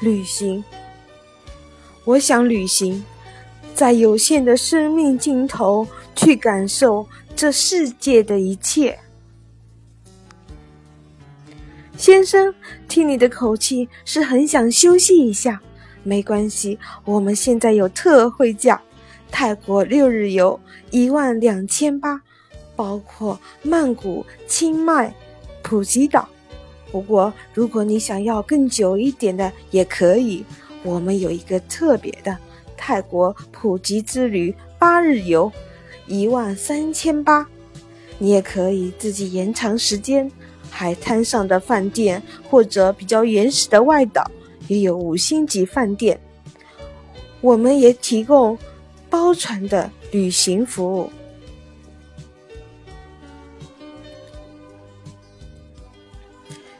旅行。我想旅行，在有限的生命尽头去感受这世界的一切。先生，听你的口气是很想休息一下。没关系，我们现在有特惠价，泰国六日游一万两千八，包括曼谷、清迈、普吉岛。不过，如果你想要更久一点的，也可以。我们有一个特别的泰国普吉之旅八日游，一万三千八。你也可以自己延长时间，海滩上的饭店或者比较原始的外岛也有五星级饭店。我们也提供包船的旅行服务。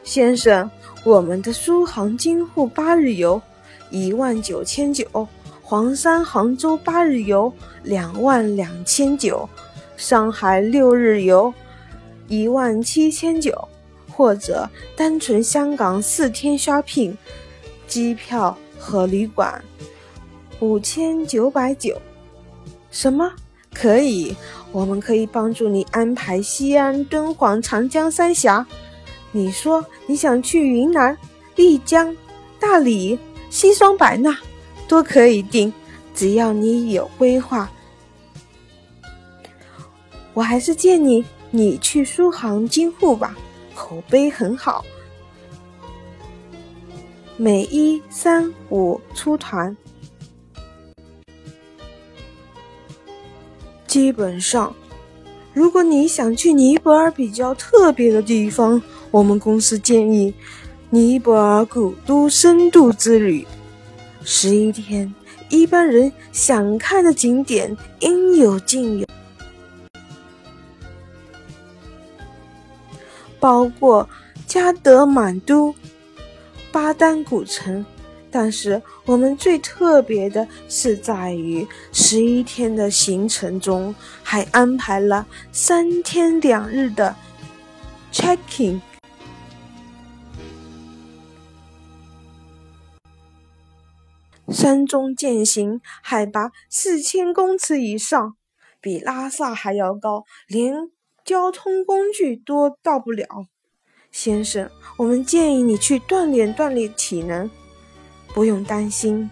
先生，我们的苏杭京沪八日游。一万九千九，黄山杭州八日游两万两千九，上海六日游一万七千九，或者单纯香港四天 shopping，机票和旅馆五千九百九。什么？可以？我们可以帮助你安排西安、敦煌、长江三峡。你说你想去云南、丽江、大理？西双版纳都可以订，只要你有规划。我还是建议你去苏杭京沪吧，口碑很好。美一三五出团，基本上，如果你想去尼泊尔比较特别的地方，我们公司建议。尼泊尔古都深度之旅，十一天，一般人想看的景点应有尽有，包括加德满都、巴丹古城。但是我们最特别的是在于，十一天的行程中还安排了三天两日的 checking。山中践行，海拔四千公尺以上，比拉萨还要高，连交通工具都到不了。先生，我们建议你去锻炼锻炼体能。不用担心，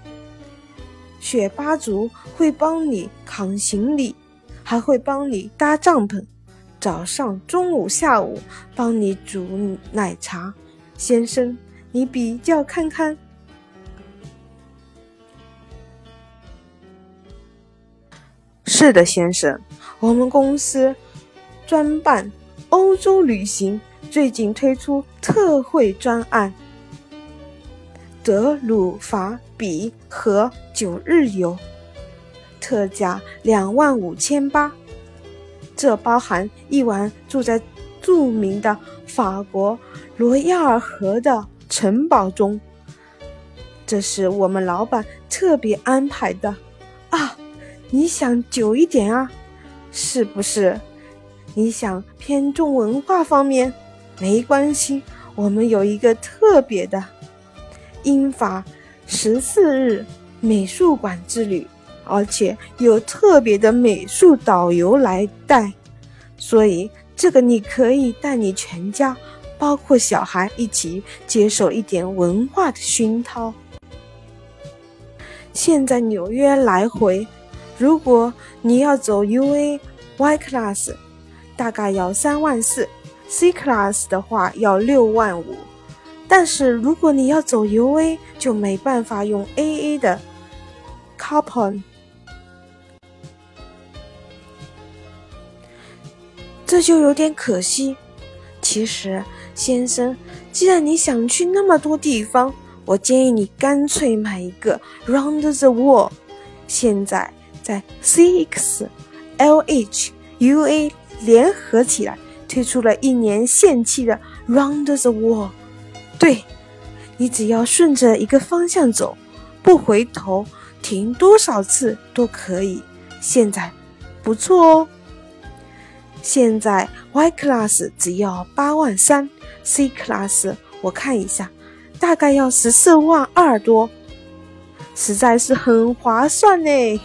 雪巴族会帮你扛行李，还会帮你搭帐篷，早上、中午、下午帮你煮奶茶。先生，你比较看看。是的，先生，我们公司专办欧洲旅行，最近推出特惠专案：德鲁法比和九日游，特价两万五千八。这包含一晚住在著名的法国罗亚尔河的城堡中。这是我们老板特别安排的啊。你想久一点啊？是不是？你想偏重文化方面？没关系，我们有一个特别的英法十四日美术馆之旅，而且有特别的美术导游来带，所以这个你可以带你全家，包括小孩一起接受一点文化的熏陶。现在纽约来回。如果你要走 U A Y Class，大概要三万四；C Class 的话要六万五。但是如果你要走 U A，就没办法用 A A 的 Coupon，这就有点可惜。其实，先生，既然你想去那么多地方，我建议你干脆买一个 Round the World。现在。在 CX、LH、UA 联合起来推出了一年限期的 Round the World。对，你只要顺着一个方向走，不回头，停多少次都可以。现在不错哦。现在 Y Class 只要八万三，C Class 我看一下，大概要十四万二多，实在是很划算呢。